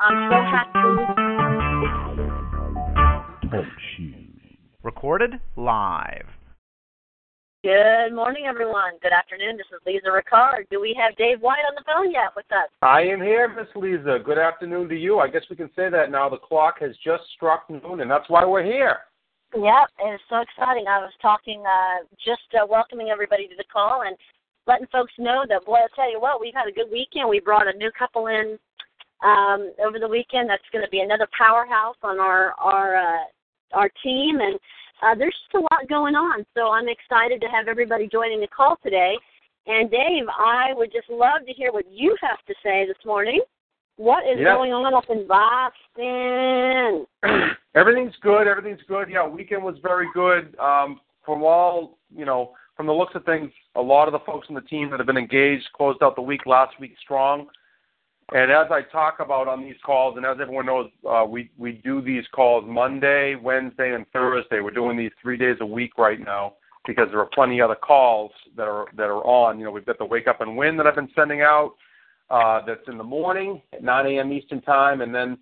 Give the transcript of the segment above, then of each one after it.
I'm so happy. Recorded live. Good morning, everyone. Good afternoon. This is Lisa Rickard. Do we have Dave White on the phone yet with us? I am here, Miss Lisa. Good afternoon to you. I guess we can say that now. The clock has just struck noon, and that's why we're here. Yep, it's so exciting. I was talking, uh, just uh, welcoming everybody to the call and letting folks know that, boy, I'll tell you what, we've had a good weekend. We brought a new couple in um, over the weekend. That's going to be another powerhouse on our our uh, our team, and uh, there's just a lot going on. So I'm excited to have everybody joining the call today. And Dave, I would just love to hear what you have to say this morning. What is Yeah. going on up in Boston? Everything's good. Everything's good. Yeah, weekend was very good. Um, from all you know, from the looks of things, a lot of the folks on the team that have been engaged closed out the week last week strong. And as I talk about on these calls, and as everyone knows, uh, we we do these calls Monday, Wednesday, and Thursday. We're doing these three days a week right now because there are plenty of other calls that are that are on. You know, we've got the Wake Up and Win that I've been sending out. Uh, that's in the morning at 9 a.m. Eastern time, and then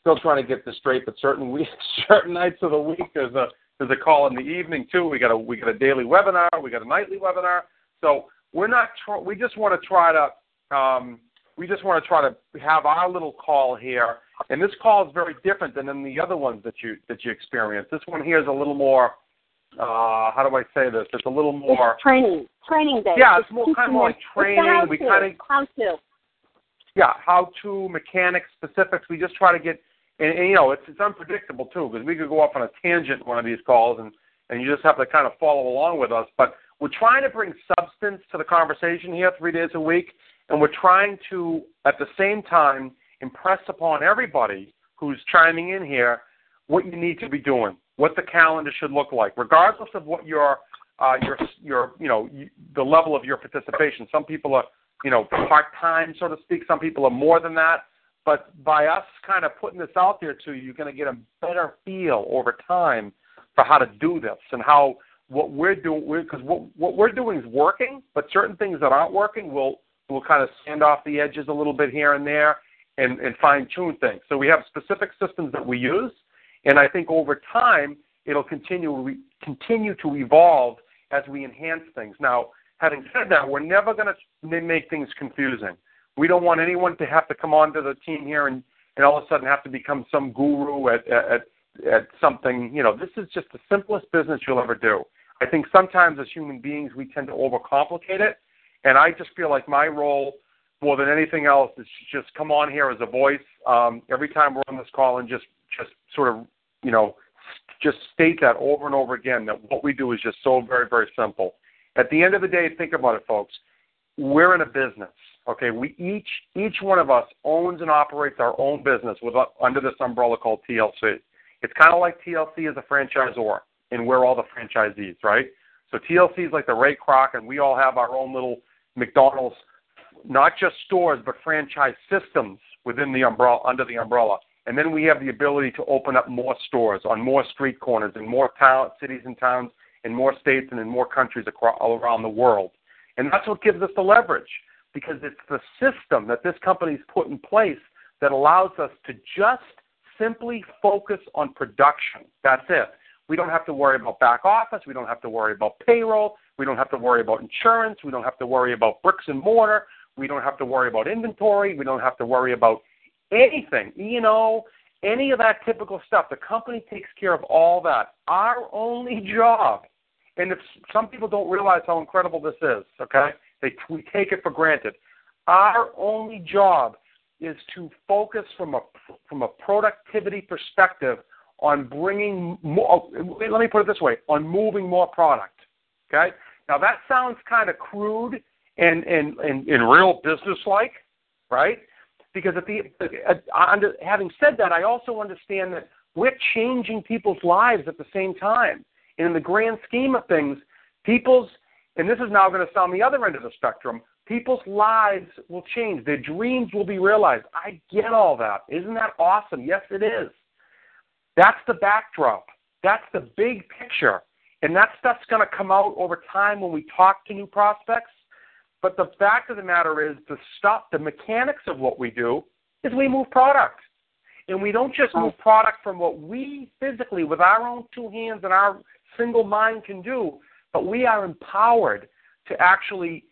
still trying to get this straight. But certain weeks, certain nights of the week, there's a there's a call in the evening too. We got a we got a daily webinar. We got a nightly webinar. So we're not. Tr- we just want to try to. Um, we just want to try to have our little call here, and this call is very different than in the other ones that you that you experience. This one here is a little more. Uh, how do I say this? It's a little more. It's training, training day. Yeah, it's more kind of more like training. the We how-to. kind of how to. yeah, how to mechanics specifics. We just try to get, and, and you know, it's it's unpredictable too because we could go off on a tangent one of these calls, and and you just have to kind of follow along with us. But we're trying to bring substance to the conversation here three days a week, and we're trying to at the same time impress upon everybody who's chiming in here what you need to be doing, what the calendar should look like, regardless of what your uh, your your you know the level of your participation. Some people are you know part time, so to speak. Some people are more than that. But by us kind of putting this out there to you, you're going to get a better feel over time for how to do this and how what we're doing because what what we're doing is working, but certain things that aren't working will will kind of sand off the edges a little bit here and there and, and fine tune things. So we have specific systems that we use, and I think over time it'll continue continue to evolve as we enhance things. Now, having said that, we're never going to make things confusing. We don't want anyone to have to come onto the team here and, and all of a sudden have to become some guru at, at at something. You know, this is just the simplest business you'll ever do. I think sometimes as human beings we tend to overcomplicate it, and I just feel like my role more than anything else is to just come on here as a voice um, every time we're on this call and just just sort of you know just state that over and over again that what we do is just so very very simple. At the end of the day, think about it, folks. We're in a business. Okay, we each each one of us owns and operates our own business with under this umbrella called TLC. It's kind of like TLC is a franchisor, and we're all the franchisees, right? So TLC is like the Ray Kroc, and we all have our own little McDonald's, not just stores, but franchise systems within the umbrella, under the umbrella. And then we have the ability to open up more stores on more street corners in more town, cities and towns, in more states and in more countries across, all around the world. And that's what gives us the leverage, because it's the system that this company's put in place that allows us to just simply focus on production. That's it. We don't have to worry about back office. We don't have to worry about payroll. We don't have to worry about insurance. We don't have to worry about bricks and mortar. We don't have to worry about inventory. We don't have to worry about anything, you know, any of that typical stuff. The company takes care of all that. Our only job, and if some people don't realize how incredible this is, okay, they we take it for granted. Our only job is to focus from a from a productivity perspective on bringing more. Oh, let me put it this way: on moving more product. Okay. Now that sounds kind of crude and and and, and real business like, right? because at the uh, under, having said that, I also understand that we're changing people's lives at the same time. And in the grand scheme of things, people's and this is now going to sound the other end of the spectrum. People's lives will change. Their dreams will be realized. I get all that. Isn't that awesome? Yes, it is. That's the backdrop. That's the big picture. And that stuff's going to come out over time when we talk to new prospects. But the fact of the matter is, the stuff, the mechanics of what we do is we move product. And we don't just move product from what we physically, with our own two hands and our single mind, can do, but we are empowered to actually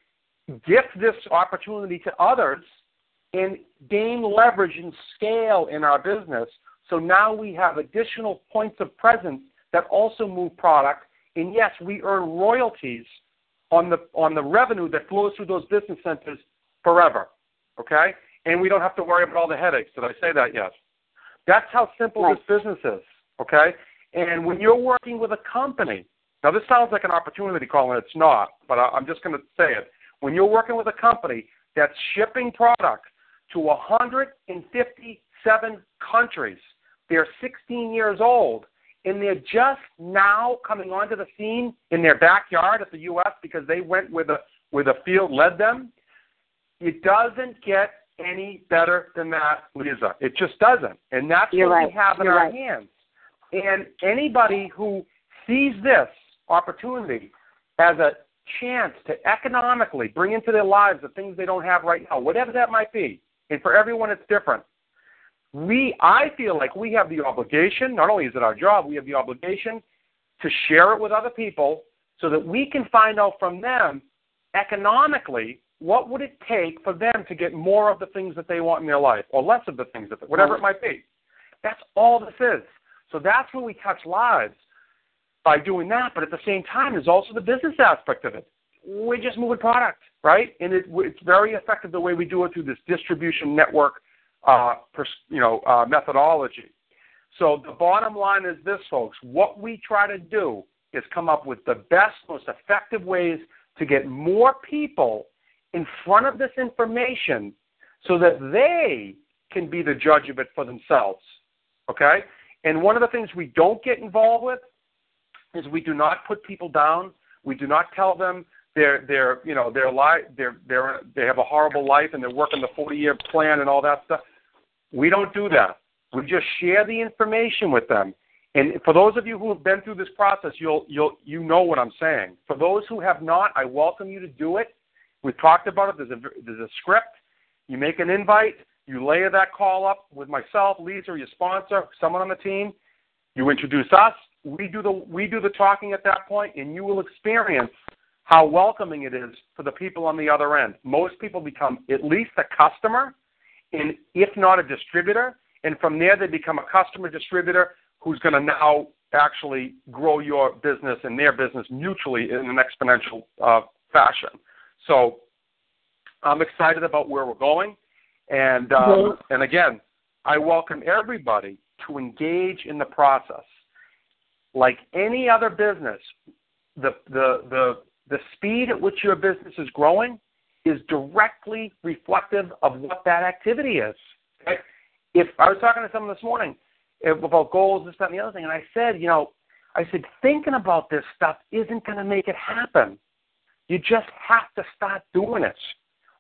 gift this opportunity to others and gain leverage and scale in our business. So now we have additional points of presence that also move product. And yes, we earn royalties on the on the revenue that flows through those business centers forever. Okay? And we don't have to worry about all the headaches. Did I say that yet? That's how simple right. this business is. Okay? And when you're working with a company, now this sounds like an opportunity call and it's not, but I, I'm just going to say it. When you're working with a company that's shipping products to 157 countries, they're 16 years old, and they're just now coming onto the scene in their backyard at the U.S. because they went where the where the field led them. It doesn't get any better than that, Lisa. It just doesn't, and that's You're what right. we have in You're our right. hands. And anybody who sees this opportunity as a chance to economically bring into their lives the things they don't have right now, whatever that might be, and for everyone it's different we I feel like we have the obligation, not only is it our job, we have the obligation to share it with other people so that we can find out from them economically what would it take for them to get more of the things that they want in their life or less of the things that whatever it might be. That's all this is. So that's where we touch lives by doing that, but at the same time there's also the business aspect of it. We're just moving product, right? And it, it's very effective the way we do it through this distribution network uh, pers- you know, uh, methodology. So the bottom line is this, folks. What we try to do is come up with the best, most effective ways to get more people in front of this information so that they can be the judge of it for themselves. Okay? And one of the things we don't get involved with is we do not put people down. We do not tell them they're they're you know they're li- they're they're they have a horrible life and they're working the 40 year plan and all that stuff. We don't do that. We just share the information with them. And for those of you who have been through this process, you'll you'll you know what I'm saying. For those who have not, I welcome you to do it. We've talked about it. There's a there's a script. You make an invite. You layer that call up with myself, Lisa, your sponsor, someone on the team. You introduce us. We do the we do the talking at that point, and you will experience how welcoming it is for the people on the other end. Most people become at least a customer and if not a distributor, and from there they become a customer distributor who's going to now actually grow your business and their business mutually in an exponential uh, fashion. So I'm excited about where we're going, and um, and again, I welcome everybody to engage in the process. Like any other business, the the the the speed at which your business is growing is directly reflective of what that activity is. Okay? If I was talking to someone this morning eh, about goals, this, that, and the other thing, and I said, you know, I said, thinking about this stuff isn't going to make it happen. You just have to start doing it.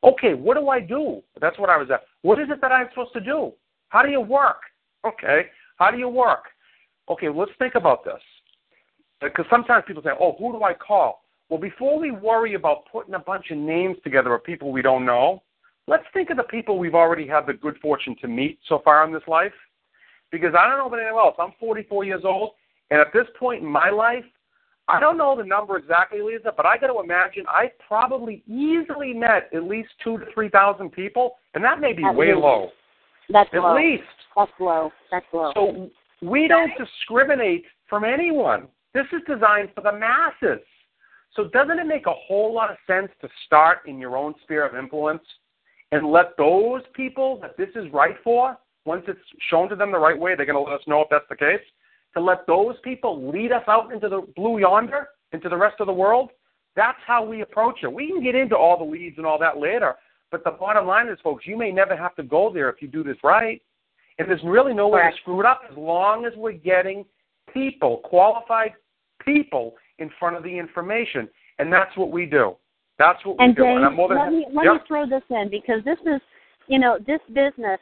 Okay, what do I do? That's what I was at. What is it that I'm supposed to do? How do you work? Okay, how do you work? Okay, let's think about this. Because sometimes people say, oh, who do I call? Well, before we worry about putting a bunch of names together of people we don't know, let's think of the people we've already had the good fortune to meet so far in this life. Because I don't know about anyone else. I'm 44 years old, and at this point in my life, I don't know the number exactly, Lisa, but I got to imagine I probably easily met at least two to three thousand people, and that may be At way least. low. That's At low. least. That's low. That's low. So we don't discriminate from anyone. This is designed for the masses. So doesn't it make a whole lot of sense to start in your own sphere of influence and let those people that this is right for, once it's shown to them the right way, they're going to let us know if that's the case, to let those people lead us out into the blue yonder, into the rest of the world? That's how we approach it. We can get into all the leads and all that later, But the bottom line is, folks, you may never have to go there if you do this right. And there's really no way to screw it up as long as we're getting people, qualified people, in front of the information. And that's what we do. That's what and we Dave, do. And I'm more than let me let yep. me throw this in because this is, you know, this business.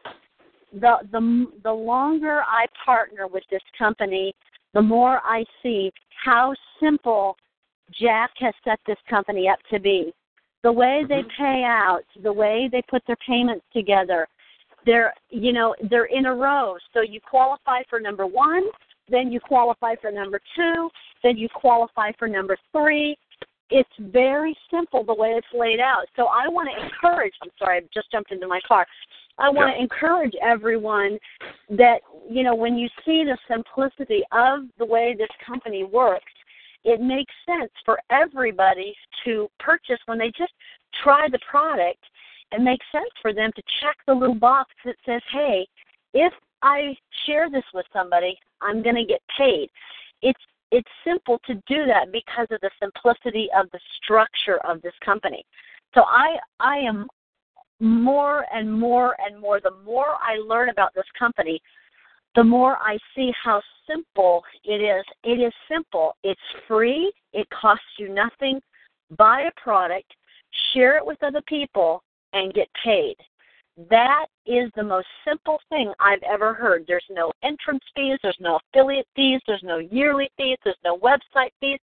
The the the longer I partner with this company, the more I see how simple Jack has set this company up to be. The way they Mm-hmm. pay out, the way they put their payments together, they're you know they're in a row. So you qualify for number one, then you qualify for number two, then you qualify for number three. It's very simple the way it's laid out. So I want to encourage. I'm sorry, I just jumped into my car. I want Yeah. to encourage everyone that you know when you see the simplicity of the way this company works, it makes sense for everybody to purchase when they just try the product. It makes sense for them to check the little box that says, "Hey, if I share this with somebody, I'm going to get paid." It's it's simple to do that because of the simplicity of the structure of this company. So I I am more and more and more the more I learn about this company, the more I see how simple it is. It is simple. It's free. It costs you nothing. Buy a product, share it with other people, and get paid. That is the most simple thing I've ever heard. There's no entrance fees, there's no affiliate fees, there's no yearly fees, there's no website fees.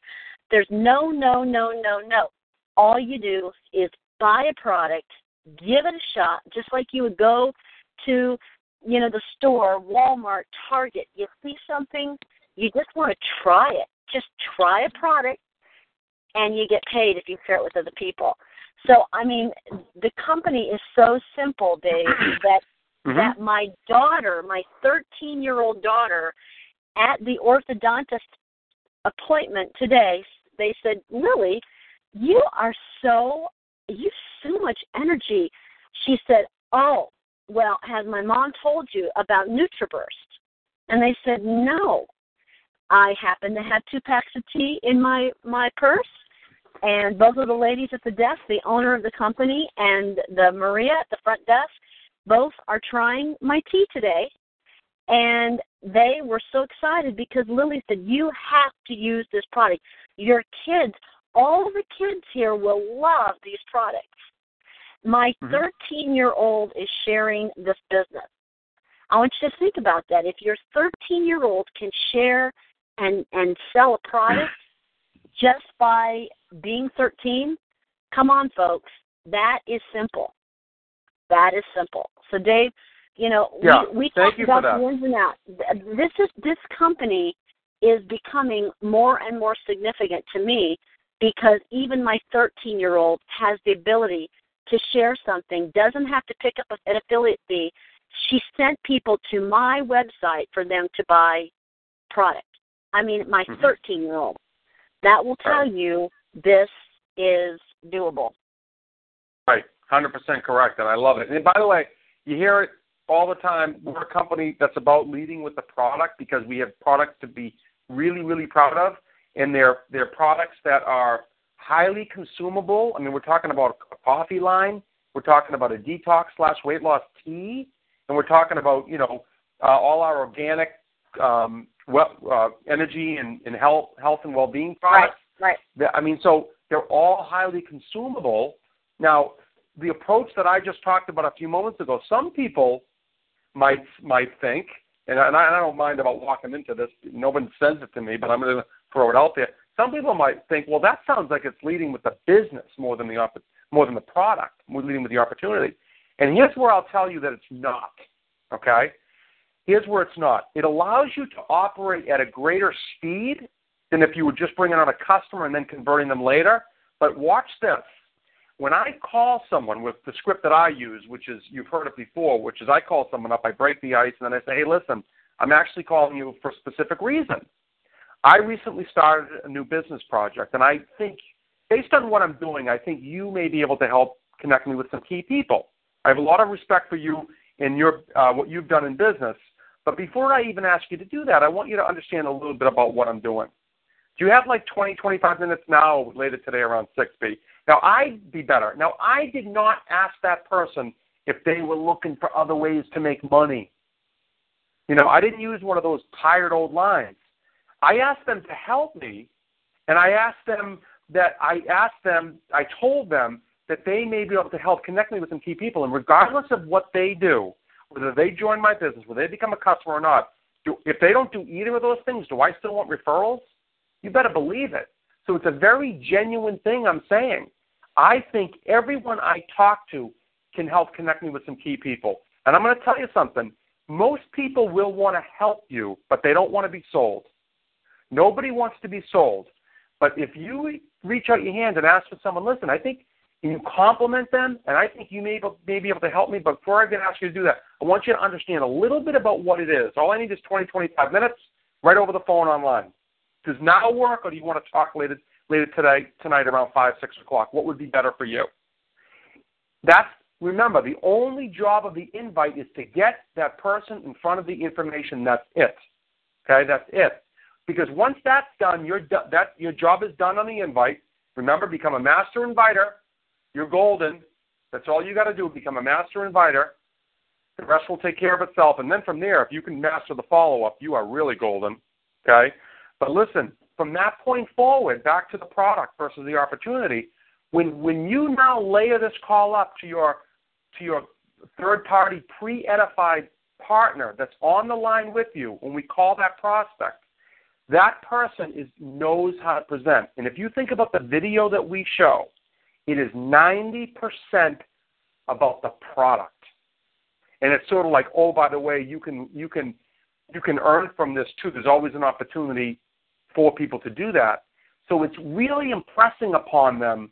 There's no, no, no, no, no. All you do is buy a product, give it a shot, just like you would go to, you know, the store, Walmart, Target. You see something, you just want to try it. Just try a product, and you get paid if you share it with other people. So, I mean, the company is so simple, Dave, that Mhm. that my daughter, my 13 year old daughter, at the orthodontist appointment today, they said, Lily, you are so, you have so much energy. She said, Oh, well, has my mom told you about NutraBurst? And they said, No. I happen to have two packs of tea in my my purse, and both of the ladies at the desk, the owner of the company and the Maria at the front desk, both are trying my tea today. And they were so excited because Lily said, You have to use this product. Your kids, all the kids here will love these products. My Mhm. 13 year old is sharing this business. I want you to think about that. If your 13 year old can share and, and sell a product just by being 13, come on, folks. That is simple. That is simple. So, Dave, you know, Yeah, we, we talked about the ins and outs. This is this company is becoming more and more significant to me because even my 13 year old has the ability to share something, doesn't have to pick up an affiliate fee. She sent people to my website for them to buy product. I mean, my Mhm. 13 year old. That will tell you this is doable. Right, hundred percent correct, and I love it. And by the way, you hear it all the time. We're a company that's about leading with the product because we have products to be really, really proud of, and they're they're products that are highly consumable. I mean, we're talking about a coffee line, we're talking about a detox slash weight loss tea, and we're talking about you know uh, all our organic um, well, uh, energy and, and health health and well being products. Right. That- I mean, so they're all highly consumable. Now, the approach that I just talked about a few moments ago, some people might might think, and I, and I don't mind about walking into this. No one says it to me, but I'm going to throw it out there. Some people might think, well, that sounds like it's leading with the business more than the more than the product, more leading with the opportunity. And here's where I'll tell you that it's not. Okay, here's where it's not. It allows you to operate at a greater speed than if you were just bringing on a customer and then converting them later. But watch this. When I call someone with the script that I use, which is you've heard it before, which is I call someone up, I break the ice, and then I say, hey, listen, I'm actually calling you for a specific reason. I recently started a new business project, and I think, based on what I'm doing, I think you may be able to help connect me with some key people. I have a lot of respect for you and your uh, what you've done in business, but before I even ask you to do that, I want you to understand a little bit about what I'm doing. Do you have like 20, 25 minutes now later today around 6 p? Now, I'd be better. Now, I did not ask that person if they were looking for other ways to make money. You know, I didn't use one of those tired old lines. I asked them to help me, and I asked them that I asked them, I told them that they may be able to help connect me with some key people. And regardless of what they do, whether they join my business, whether they become a customer or not, do, if they don't do either of those things, do I still want referrals? You better believe it. So it's a very genuine thing I'm saying. I think everyone I talk to can help connect me with some key people. And I'm going to tell you something. Most people will want to help you, but they don't want to be sold. Nobody wants to be sold. But if you reach out your hand and ask for someone, listen, I think you compliment them, and I think you may, may be able to help me. But before I can ask you to do that, I want you to understand a little bit about what it is. All I need is 20, 25 minutes right over the phone online. Does now work, or do you want to talk later later today tonight around five, six o'clock? What would be better for you? That's remember the only job of the invite is to get that person in front of the information. That's it. Okay, that's it. Because once that's done, your that your job is done on the invite. Remember, become a master inviter. You're golden. That's all you got to do. Become a master inviter. The rest will take care of itself. And then from there, if you can master the follow up, you are really golden. Okay. But listen, from that point forward, back to the product versus the opportunity. When when you now layer this call up to your to your third party pre edified partner that's on the line with you, when we call that prospect, that person is knows how to present. And if you think about the video that we show, it is 90% about the product. And it's sort of like, oh, by the way, you can you can you can earn from this too. There's always an opportunity for people to do that. So it's really impressing upon them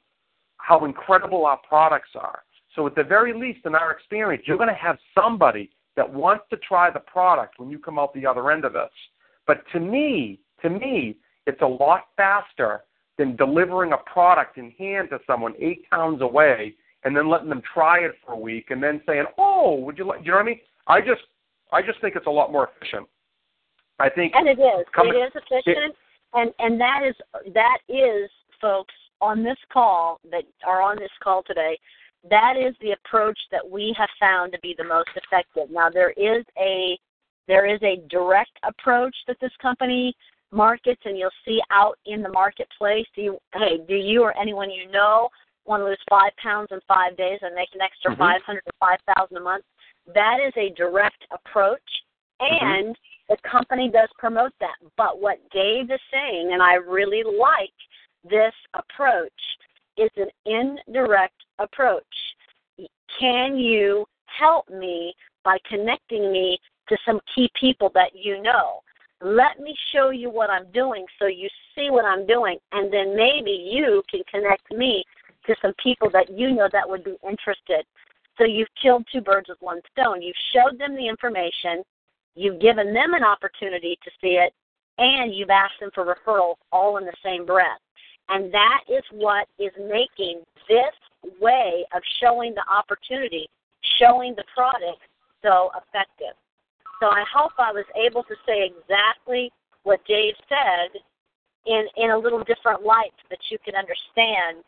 how incredible our products are. So at the very least, in our experience, you're going to have somebody that wants to try the product when you come out the other end of this. But to me, to me, it's a lot faster than delivering a product in hand to someone eight towns away and then letting them try it for a week and then saying, "Oh, would you like?" You know what I mean? I just, I just think it's a lot more efficient. I think, and it is. Coming, it is efficient, it, and and that is that is, folks, on this call that are on this call today. That is the approach that we have found to be the most effective. Now there is a there is a direct approach that this company markets and you'll see out in the marketplace. Do you, hey, do you or anyone you know want to lose five pounds in five days and make an extra mm-hmm. five hundred to five thousand a month? That is a direct approach, mm-hmm. and mm-hmm. The company does promote that. But what Dave is saying, and I really like this approach, is an indirect approach. Can you help me by connecting me to some key people that you know? Let me show you what I'm doing so you see what I'm doing, and then maybe you can connect me to some people that you know that would be interested. So you've killed two birds with one stone. You've showed them the information, you've given them an opportunity to see it, and you've asked them for referrals all in the same breath. And that is what is making this way of showing the opportunity, showing the product so effective. So I hope I was able to say exactly what Dave said in in a little different light so that you can understand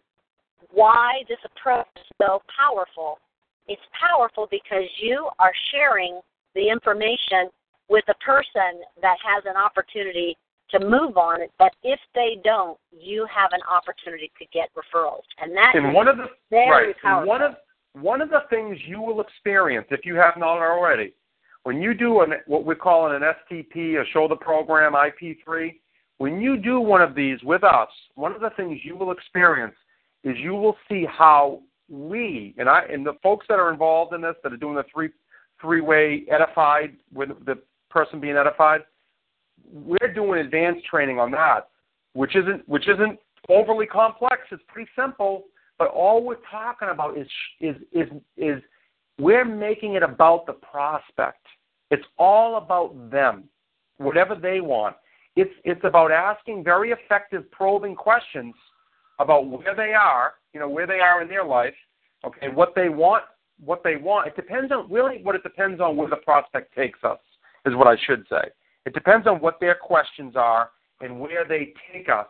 why this approach is so powerful. It's powerful because you are sharing the information with a person that has an opportunity to move on it, but if they don't, you have an opportunity to get referrals, and that and one of the right, one of one of the things you will experience if you have not already when you do an, what we're calling an STP, a shoulder program, IP3, when you do one of these with us, one of the things you will experience is you will see how we and I and the folks that are involved in this that are doing the three three way edified with the person being edified, we're doing advanced training on that, which isn't which isn't overly complex. It's pretty simple, but all we're talking about is is is is we're making it about the prospect. It's all about them, whatever they want. It's it's about asking very effective probing questions about where they are, you know, where they are in their life, okay, what they want, what they want. It depends on really what it depends on where the prospect takes us, is what I should say. It depends on what their questions are and where they take us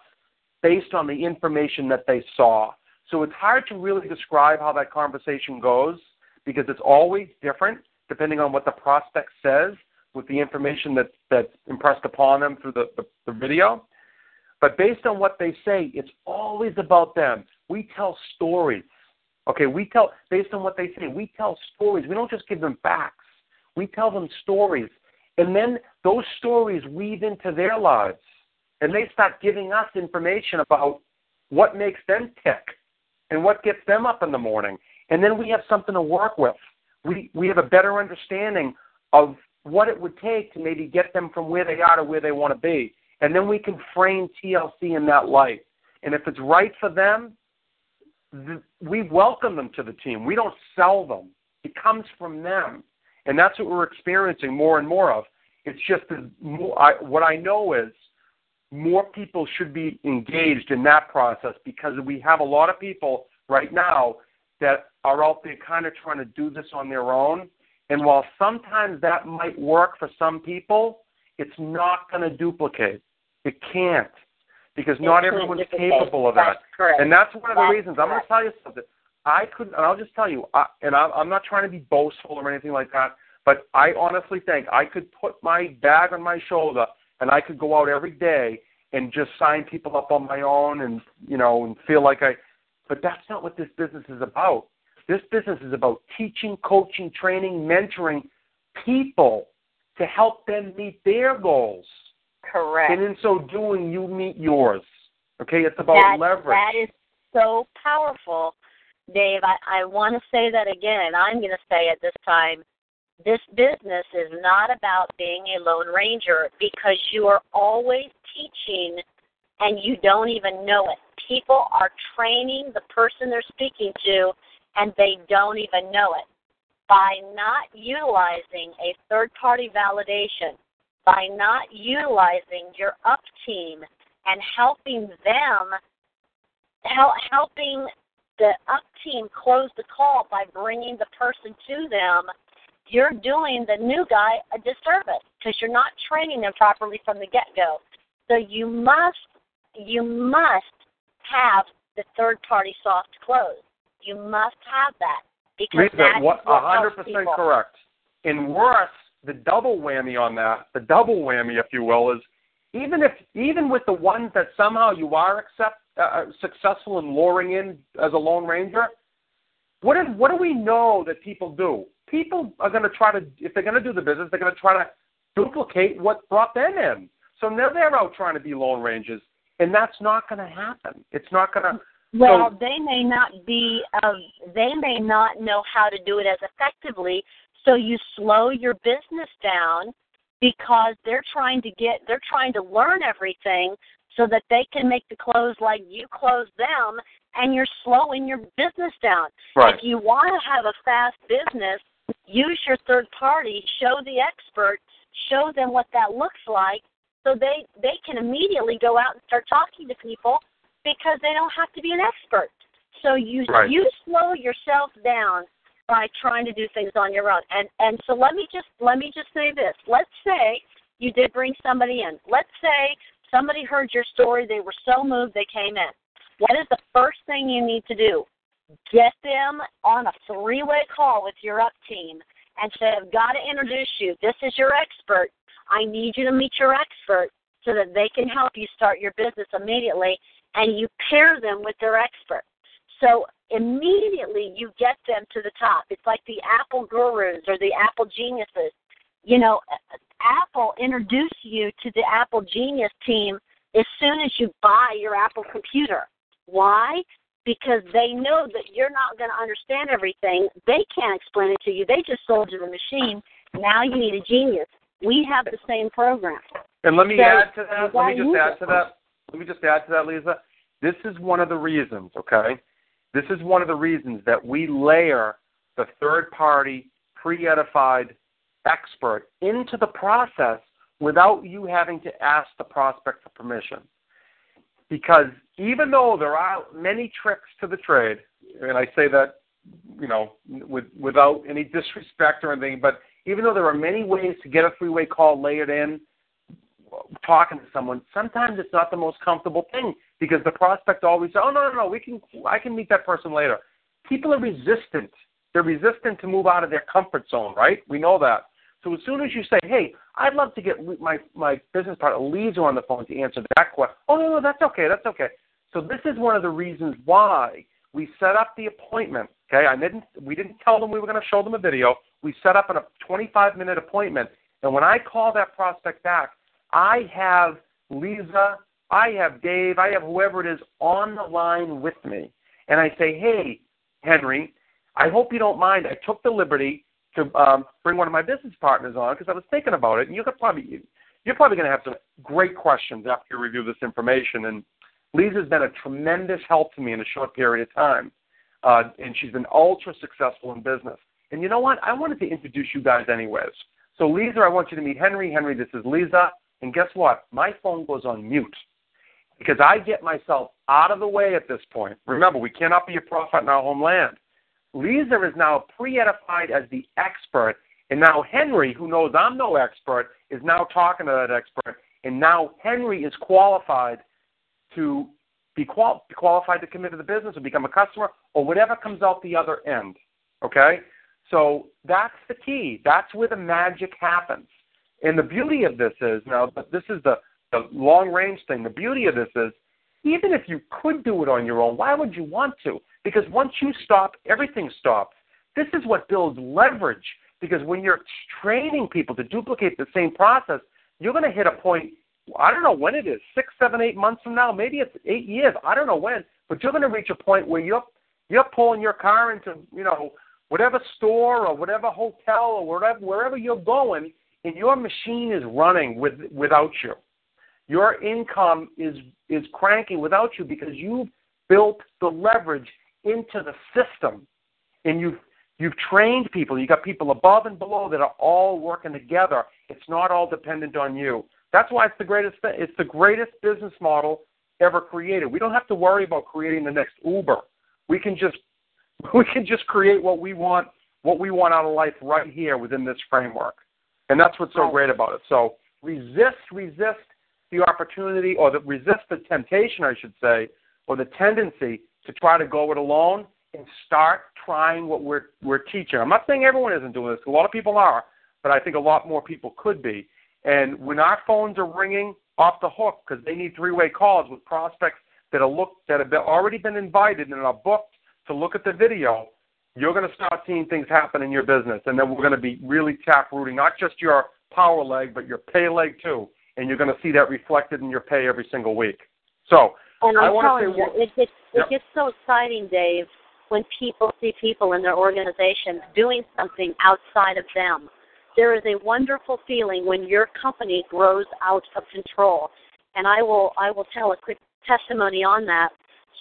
based on the information that they saw. So it's hard to really describe how that conversation goes because it's always different depending on what the prospect says with the information that, that's impressed upon them through the, the, the video. But based on what they say, it's always about them. We tell stories. Okay, we tell, based on what they say, we tell stories. We don't just give them facts. We tell them stories. And then those stories weave into their lives. And they start giving us information about what makes them tick and what gets them up in the morning. And then we have something to work with. We, we have a better understanding of what it would take to maybe get them from where they are to where they want to be. And then we can frame TLC in that light. And if it's right for them, we welcome them to the team. We don't sell them. It comes from them. And that's what we're experiencing more and more of. It's just more, I, what I know is more people should be engaged in that process because we have a lot of people right now that are out there kind of trying to do this on their own. And while sometimes that might work for some people, it's not going to duplicate. It can't because not everyone's capable of that. That's. And that's one of the That's reasons. I'm going to tell you something. I couldn't, and I'll just tell you, I, and I'm, I'm not trying to be boastful or anything like that, but I honestly think I could put my bag on my shoulder and I could go out every day and just sign people up on my own and you know and feel like I. But that's not what this business is about. This business is about teaching, coaching, training, mentoring people to help them meet their goals. Correct. And in so doing, you meet yours. Okay, it's about that, leverage. That is so powerful, Dave. I, I want to say that again, and I'm going to say it this time. This business is not about being a Lone Ranger because you are always teaching and you don't even know it. People are training the person they're speaking to and they don't even know it. By not utilizing a third party validation, by not utilizing your up team and helping them hel- helping the up team close the call by bringing the person to them you're doing the new guy a disservice because you're not training them properly from the get go so you must you must have the third party soft close. You must have that because Lisa, that is what, what a hundred helps percent correct. And worse, the double whammy on that, the double whammy, if you will, is even if even with the ones that somehow you are accept, uh, successful in luring in as a lone ranger, what is what do we know that people do? People are going to try to if they're going to do the business, they're going to try to duplicate what brought them in. So now they're out trying to be lone rangers, and that's not going to happen. It's not going to. Well, So- they may not be, uh, they may not know how to do it as effectively. So you slow your business down because they're trying to get, they're trying to learn everything so that they can make the close like you close them, and you're slowing your business down. Right. If you want to have a fast business, use your third party, show the expert, show them what that looks like, so they they can immediately go out and start talking to people because they don't have to be an expert. So you Right. you slow yourself down by trying to do things on your own. And and so let me just let me just say this. Let's say you did bring somebody in. Let's say somebody heard your story, they were so moved they came in. What is the first thing you need to do? Get them on a three way call with your up team and say, I've got to introduce you. This is your expert. I need you to meet your expert so that they can help you start your business immediately and you pair them with their expert. So immediately you get them to the top. It's like the Apple gurus or the Apple geniuses. You know, Apple introduce you to the Apple Genius team as soon as you buy your Apple computer. Why? Because they know that you're not going to understand everything. They can't explain it to you. They just sold you the machine. Now you need a genius. We have the same program. And let me So, add to that. Let me just add it. to that. Let me just add to that, Lisa. This is one of the reasons, okay? This is one of the reasons that we layer the third party, pre edified expert into the process without you having to ask the prospect for permission. Because even though there are many tricks to the trade, and I say that, you know, with, without any disrespect or anything, but even though there are many ways to get a three way call layered in, talking to someone, sometimes it's not the most comfortable thing because the prospect always says, "Oh no, no, no, we can, I can meet that person later." People are resistant. They're resistant to move out of their comfort zone, right? We know that. So as soon as you say, "Hey, I'd love to get my my business partner Lisa on the phone to answer that question," oh no, no, that's okay, that's okay. So this is one of the reasons why we set up the appointment. Okay, I didn't. We didn't tell them we were going to show them a video. We set up a 25 minute appointment, and when I call that prospect back, I have Lisa, I have Dave, I have whoever it is on the line with me, and I say, "Hey, Henry, I hope you don't mind. I took the liberty to um, bring one of my business partners on because I was thinking about it, and you could probably you're probably going to have some great questions after you review this information. And Lisa's been a tremendous help to me in a short period of time, uh, and she's been ultra successful in business. And you know what? I wanted to introduce you guys anyways. So Lisa, I want you to meet Henry. Henry, this is Lisa. And guess what? My phone goes on mute because I get myself out of the way at this point. Remember, we cannot be a prophet in our homeland. Lisa is now pre-edified as the expert, and now Henry, who knows I'm no expert, is now talking to that expert, and now Henry is qualified to be, qual- be qualified to commit to the business or become a customer or whatever comes out the other end. Okay, so that's the key. That's where the magic happens. And the beauty of this is now, this is the the long range thing. The beauty of this is, even if you could do it on your own, why would you want to? Because once you stop, everything stops. This is what builds leverage. Because when you're training people to duplicate the same process, you're going to hit a point. I don't know when it is, six, seven, eight months from now. Maybe it's eight years. I don't know when, but you're going to reach a point where you're you're pulling your car into you know whatever store or whatever hotel or wherever wherever you're going, and your machine is running with without you. Your income is is cranking without you because you've built the leverage into the system, and you've you've trained people. you've got people above and below that are all working together. It's not all dependent on you. That's why it's the greatest. It's the greatest business model ever created. We don't have to worry about creating the next Uber. We can just we can just create what we want what we want out of life right here within this framework. And that's what's so great about it. So resist, resist the opportunity or the resist the temptation, I should say, or the tendency to try to go it alone and start trying what we're we're teaching. I'm not saying everyone isn't doing this. A lot of people are, but I think a lot more people could be. And when our phones are ringing off the hook because they need three-way calls with prospects that are look that have already been invited and are booked to look at the video, you're going to start seeing things happen in your business, and then we're going to be really tap rooting not just your power leg, but your pay leg too, and you're going to see that reflected in your pay every single week. So and I'm I want to say, you, it gets Yep. it gets so exciting, Dave, when people see people in their organizations doing something outside of them. There is a wonderful feeling when your company grows out of control. And I will I will tell a quick testimony on that.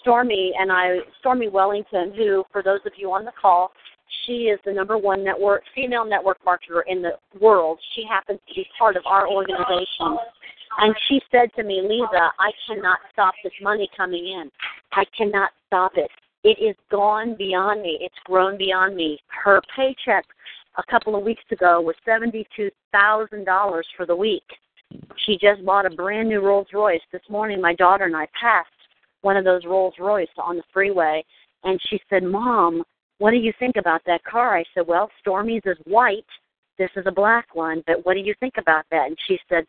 Stormy and I Stormy Wellington, who for those of you on the call, she is the number one network female network marketer in the world. She happens to be part of our organization. And she said to me, Lisa, I cannot stop this money coming in. I cannot stop it. It is gone beyond me. It's grown beyond me. Her paycheck a couple of weeks ago was $72,000 for the week. She just bought a brand new Rolls Royce. This morning, my daughter and I passed one of those Rolls Royce on the freeway, and she said, Mom, what do you think about that car? I said, Well, Stormy's is white. This is a black one, but what do you think about that? And she said,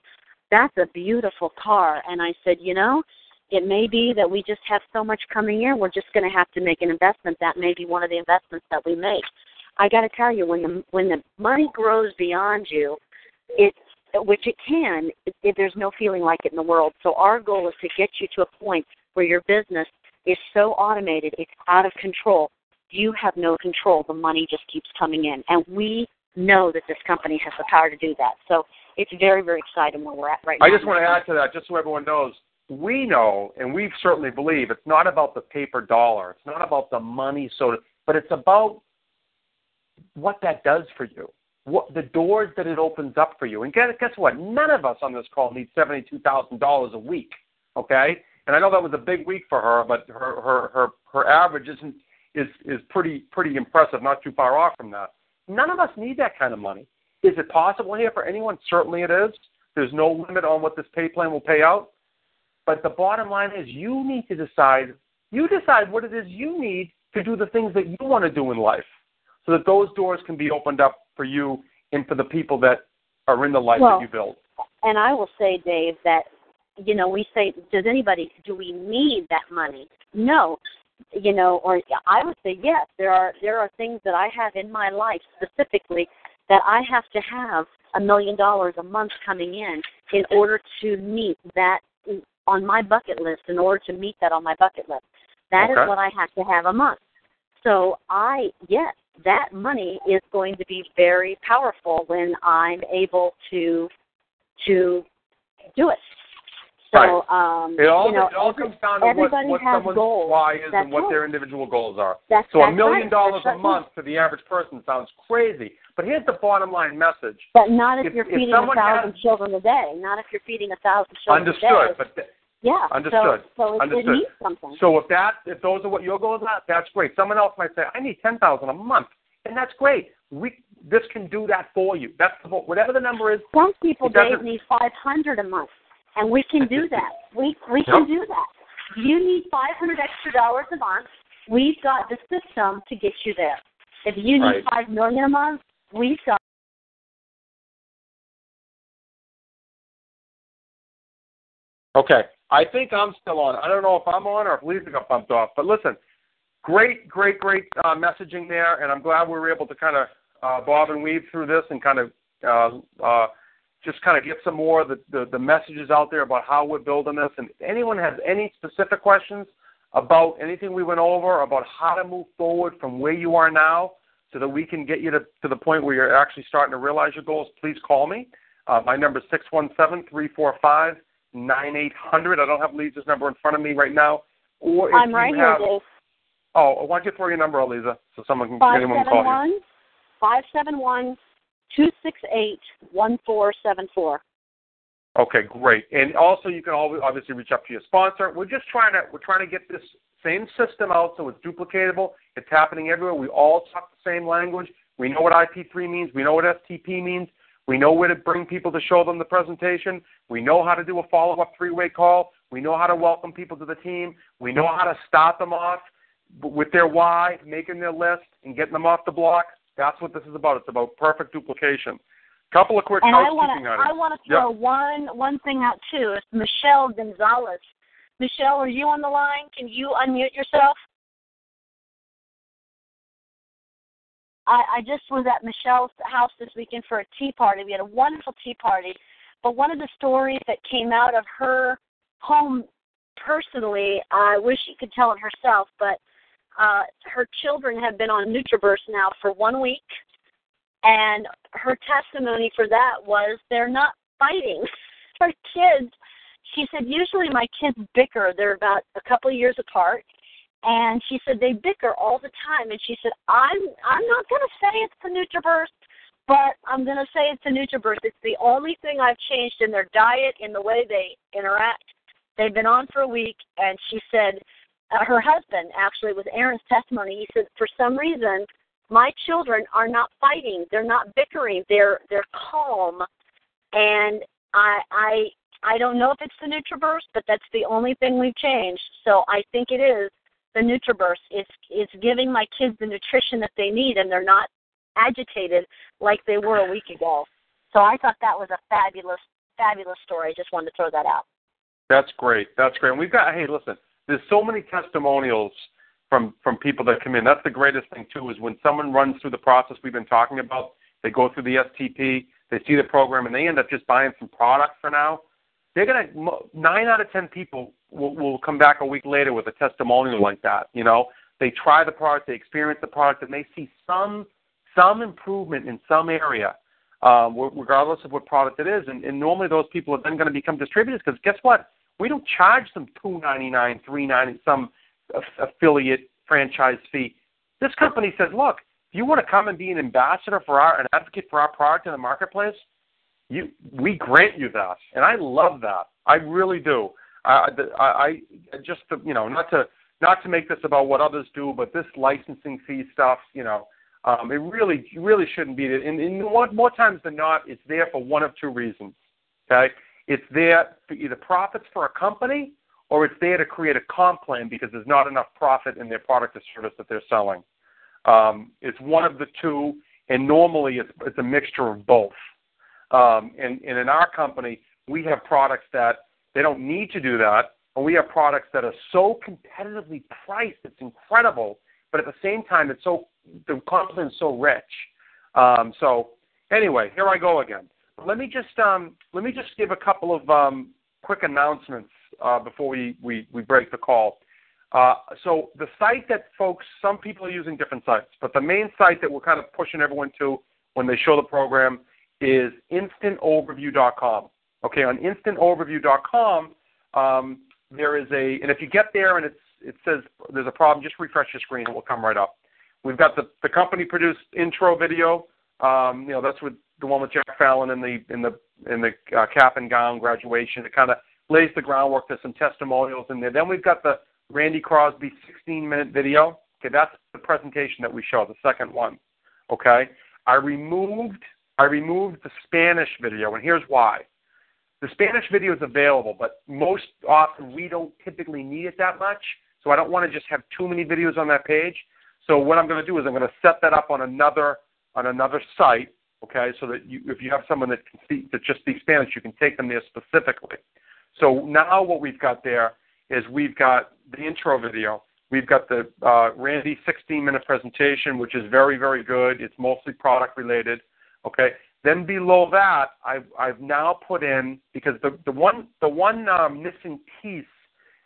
That's a beautiful car. And I said, You know, it may be that we just have so much coming in, we're just going to have to make an investment. That may be one of the investments that we make. I got to tell you, when the when the money grows beyond you, it which it can, it, it, there's no feeling like it in the world. So our goal is to get you to a point where your business is so automated, it's out of control. You have no control. The money just keeps coming in, and we know that this company has the power to do that. So it's very, very exciting where we're at right now. I just want to add to that, just so everyone knows, we know and we certainly believe it's not about the paper dollar. It's not about the money, so to, but it's about what that does for you, what the doors that it opens up for you. And guess, guess what? None of us on this call need seventy-two thousand dollars a week. Okay, and I know that was a big week for her, but her her her her average isn't is is pretty pretty impressive, not too far off from that. None of us need that kind of money. Is it possible here for anyone? Certainly it is. There's no limit on what this pay plan will pay out. But the bottom line is you need to decide, you decide what it is you need to do the things that you want to do in life so that those doors can be opened up for you and for the people that are in the life well, that you build. And I will say, Dave, that you know, we say, does anybody, do we need that money? No. You know, or I would say yes. There are there are things that I have in my life specifically that I have to have a million dollars a month coming in in order to meet that on my bucket list. In order to meet that on my bucket list, that okay. is what I have to have a month. So I yes, that money is going to be very powerful when I'm able to to do it. So, right. um, it all, you know, it all every, comes down to what, what someone's goals. why is that's and what right. their individual goals are. That's, so a million right. dollars that's a month for the average person sounds crazy. But here's the bottom line message. But not if, If- you're if feeding a someone thousand has- children a day. Not if you're feeding a thousand children Understood. a day. But th- yeah. Understood. So, so it, Understood. something. so if that if those are what your goals are, that's great. Someone else might say, I need ten thousand a month, and that's great. We this can do that for you. That's the, whatever the number is. Some people, Dave, need five hundred a month, and we can do that. We we can do that. If you need five hundred extra dollars a month. We've got the system to get you there. If you need Right. five million a month, we've got Okay. I think I'm still on. I don't know if I'm on or if Liza got bumped off. But listen, great, great, great uh, messaging there, and I'm glad we were able to kind of uh, bob and weave through this and kind of uh, uh, just kind of get some more of the, the, the messages out there about how we're building this. And if anyone has any specific questions about anything we went over, about how to move forward from where you are now so that we can get you to, to the point where you're actually starting to realize your goals, please call me. Uh, my number is 617 345 9800. I don't have Liza's number in front of me right now. Or if I'm you right have, here, Dave. Oh, why don't you throw your number out, Liza, so someone can Five anyone can call you. one five seven one two six eight one four seven four. Okay, great. And also, you can always obviously reach out to your sponsor. We're just trying to we're trying to get this same system out so it's duplicatable. It's happening everywhere. We all talk the same language. We know what IP3 means. We know what STP means. We know where to bring people to show them the presentation. We know how to do a follow-up three-way call. We know how to welcome people to the team. We know how to start them off with their why, making their list, and getting them off the block. That's what this is about. It's about perfect duplication. Couple of quick And I housekeeping want to items. I want to throw one one thing out too. It's Michelle Gonzalez. Michelle, are you on the line? Can you unmute yourself? I, I just was at Michelle's house this weekend for a tea party. We had a wonderful tea party. But one of the stories that came out of her home personally, I wish she could tell it herself, but uh, her children have been on NutraBurst now for one week, and her testimony for that was they're not fighting. her kids, she said, usually my kids bicker. They're about a couple of years apart, and she said they bicker all the time. And she said, I'm I'm not going to say it's the NutraBurst, but I'm going to say it's the NutraBurst. It's the only thing I've changed in their diet, in the way they interact. They've been on for a week, and she said uh, her husband actually was Aaron's testimony. He said for some reason my children are not fighting. They're not bickering. They're they're calm, and I I I don't know if it's the NutraBurst, but that's the only thing we've changed. So I think it is the NutraBurst. It's it's giving my kids the nutrition that they need, and they're not agitated like they were a week ago. So I thought that was a fabulous fabulous story. I just wanted to throw that out. That's great. That's great. And we've got hey, listen, there's so many testimonials from from people that come in. That's the greatest thing too is when someone runs through the process we've been talking about. They go through the STP, they see the program, and they end up just buying some product for now. They're gonna nine out of ten people will, will come back a week later with a testimonial like that. You know, they try the product, they experience the product, and they see some some improvement in some area, um, regardless of what product it is. And, and normally those people are then going to become distributors because guess what? We don't charge them two ninety nine, three ninety some affiliate franchise fee. This company says, look, if you want to come and be an ambassador for our, an advocate for our product in the marketplace, you, we grant you that, and I love that. I really do. I, I, I just, to, you know, not to not to make this about what others do, but this licensing fee stuff, you know, um, it really really shouldn't be. And, and more, more times than not, it's there for one of two reasons. Okay, it's there for either profits for a company or it's there to create a comp plan because there's not enough profit in their product or service that they're selling. Um, it's one of the two, and normally it's, it's a mixture of both. Um, and, and in our company, we have products that they don't need to do that, and we have products that are so competitively priced, it's incredible. But at the same time, it's so the content is so rich. Um, so anyway, here I go again. Let me just um, let me just give a couple of um, quick announcements uh, before we, we, we break the call. Uh, so the site that folks, some people are using different sites, but the main site that we're kind of pushing everyone to when they show the program is instantoverview.com. Okay, on instantoverview.com, um, there is a, and if you get there and it's, it says there's a problem, just refresh your screen, and it will come right up. We've got the, the company produced intro video. Um, you know, that's with the one with Jack Fallon in the in the in the uh, cap and gown graduation. It kind of lays the groundwork. There's some testimonials in there. Then we've got the Randy Crosby 16 minute video. Okay, that's the presentation that we show, the second one. Okay, I removed I removed the Spanish video, and here's why. The Spanish video is available, but most often we don't typically need it that much. So I don't want to just have too many videos on that page. So what I'm going to do is I'm going to set that up on another on another site, okay, so that you, if you have someone that can speak, that just speaks Spanish, you can take them there specifically. So now what we've got there is we've got the intro video. We've got the uh, Randy 16-minute presentation, which is very, very good. It's mostly product related. Okay. Then below that, I've I've now put in because the the one the one um, missing piece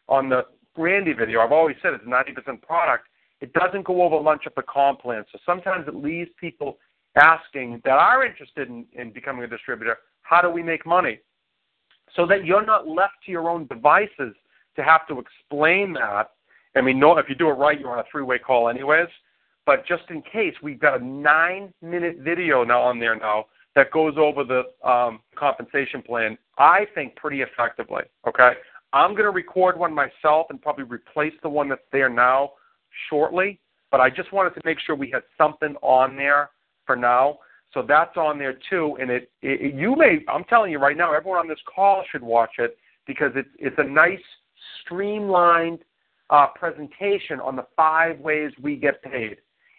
on the Randy video, I've always said it's 90% product. It doesn't go over lunch at the comp plan. So sometimes it leaves people asking that are interested in, in becoming a distributor, how do we make money? So that you're not left to your own devices to have to explain that. I mean, no, if you do it right, you're on a three-way call anyways. But just in case, we've got a nine-minute video now on there now that goes over the um, compensation plan. I think pretty effectively. Okay, I'm going to record one myself and probably replace the one that's there now shortly. But I just wanted to make sure we had something on there for now. So that's on there too. And it, it you may I'm telling you right now, everyone on this call should watch it because it's it's a nice streamlined uh, presentation on the five ways we get paid.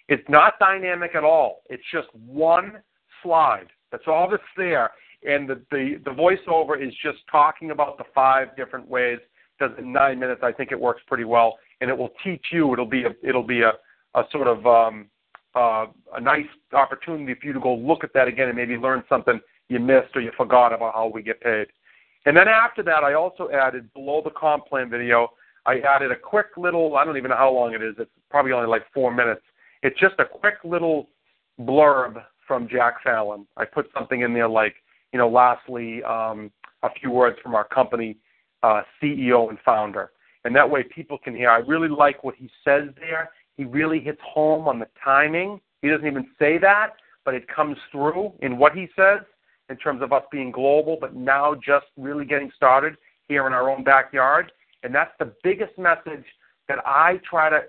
It's not dynamic at all. It's just one slide. That's all that's there. And the, the, the voiceover is just talking about the five different ways. Does in nine minutes. I think it works pretty well. And it will teach you. It'll be a, it'll be a, a sort of um, uh, a nice opportunity for you to go look at that again and maybe learn something you missed or you forgot about how we get paid. And then after that, I also added below the comp plan video, I added a quick little, I don't even know how long it is. It's probably only like four minutes. It's just a quick little blurb from Jack Fallon. I put something in there like, you know, lastly, um, a few words from our company uh, CEO and founder. And that way people can hear. I really like what he says there. He really hits home on the timing. He doesn't even say that, but it comes through in what he says in terms of us being global, but now just really getting started here in our own backyard. And that's the biggest message that I try to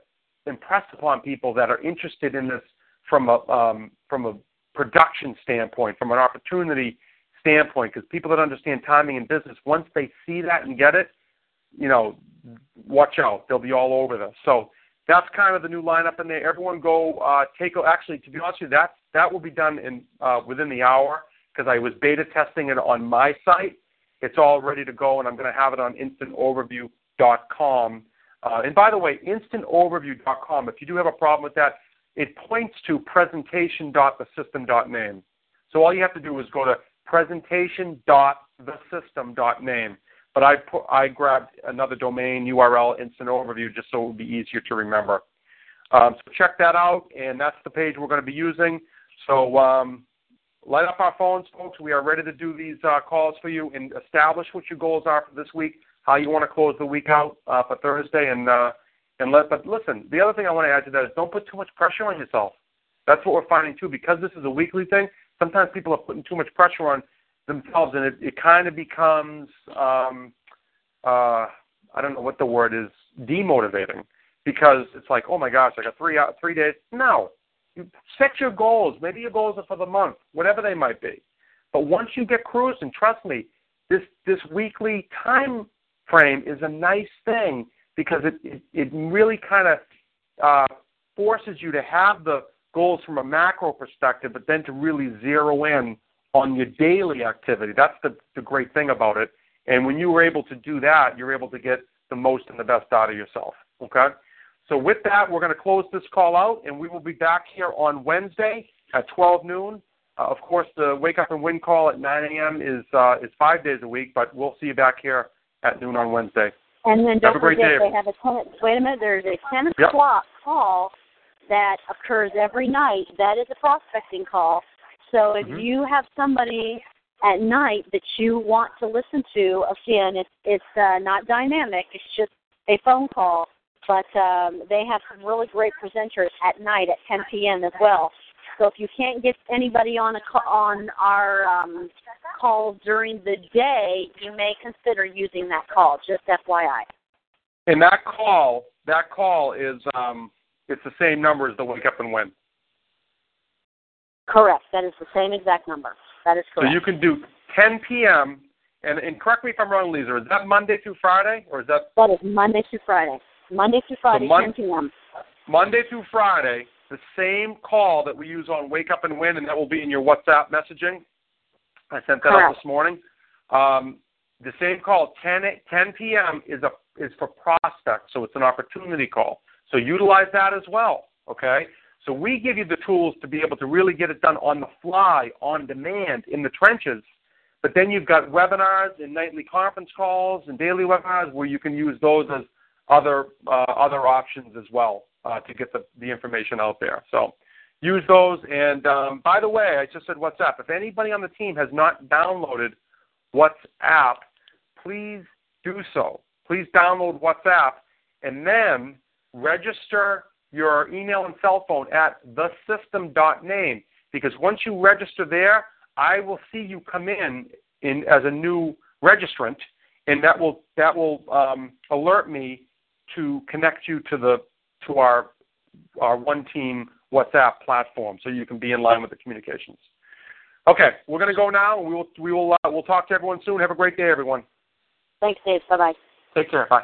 impress upon people that are interested in this from a um, from a production standpoint, from an opportunity standpoint, because people that understand timing in business, once they see that and get it, you know, watch out, they'll be all over this. So that's kind of the new lineup in there. Everyone go uh, take. Actually, to be honest with you, that that will be done in uh, within the hour because I was beta testing it on my site. It's all ready to go, and I'm going to have it on instantoverview.com. Uh, and by the way, instantoverview.com. If you do have a problem with that, it points to presentation.thesystem.name. So all you have to do is go to presentation.thesystem.name. But I put, I grabbed another domain URL, Instant Overview, just so it would be easier to remember. Um, so check that out, and that's the page we're going to be using. So um, light up our phones, folks. We are ready to do these uh, calls for you and establish what your goals are for this week, how you want to close the week out uh, for Thursday, and uh, and let. But listen, the other thing I want to add to that is don't put too much pressure on yourself. That's what we're finding too, because this is a weekly thing. Sometimes people are putting too much pressure on themselves, and it, it kind of becomes um, uh, I don't know what the word is demotivating because it's like oh my gosh I got three out three days. No, you set your goals. Maybe your goals are for the month, whatever they might be. But once you get cruising, trust me, this this weekly time frame is a nice thing because it it, it really kind of uh, forces you to have the goals from a macro perspective, but then to really zero in on your daily activity. That's the, the great thing about it. And when you were able to do that, you're able to get the most and the best out of yourself. Okay? So with that, we're going to close this call out, and we will be back here on Wednesday at 12 noon. Uh, of course, the Wake Up and Win call at 9 a.m. is uh, is five days a week, but we'll see you back here at noon on Wednesday. And then don't Have a great forget day. they have a ten. Wait a minute. There's a ten Yep. o'clock call that occurs every night. That is a prospecting call. So if Mhm. you have somebody at night that you want to listen to, again, it's it's uh, not dynamic. It's just a phone call. But um, they have some really great presenters at night at 10 p.m. as well. So if you can't get anybody on a ca- on our um, call during the day, you may consider using that call. Just FYI. And that call, that call is um, it's the same number as the Wake Up and Win. Correct. That is the same exact number. That is correct. So you can do 10 p.m. and, and correct me if I'm wrong, Liza. Is that Monday through Friday, or is that that is Monday through Friday. Monday through Friday, Mon- 10 p.m. Monday through Friday? The same call that we use on Wake Up and Win, and that will be in your WhatsApp messaging. I sent that out this morning. Um, the same call, 10, 10 p.m. is a is for prospects, so it's an opportunity call. So utilize that as well. Okay. So we give you the tools to be able to really get it done on the fly, on demand, in the trenches. But then you've got webinars and nightly conference calls and daily webinars where you can use those as other uh, other options as well uh, to get the, the information out there. So use those. And um, by the way, I just said WhatsApp. If anybody on the team has not downloaded WhatsApp, please do so. Please download WhatsApp and then register your email and cell phone at thesystem.name because once you register there, I will see you come in, in as a new registrant, and that will that will um, alert me to connect you to the to our our one team WhatsApp platform, so you can be in line with the communications. Okay, we're going to go now, and we will we will uh, we'll talk to everyone soon. Have a great day, everyone. Thanks, Dave. Bye bye. Take care. Bye.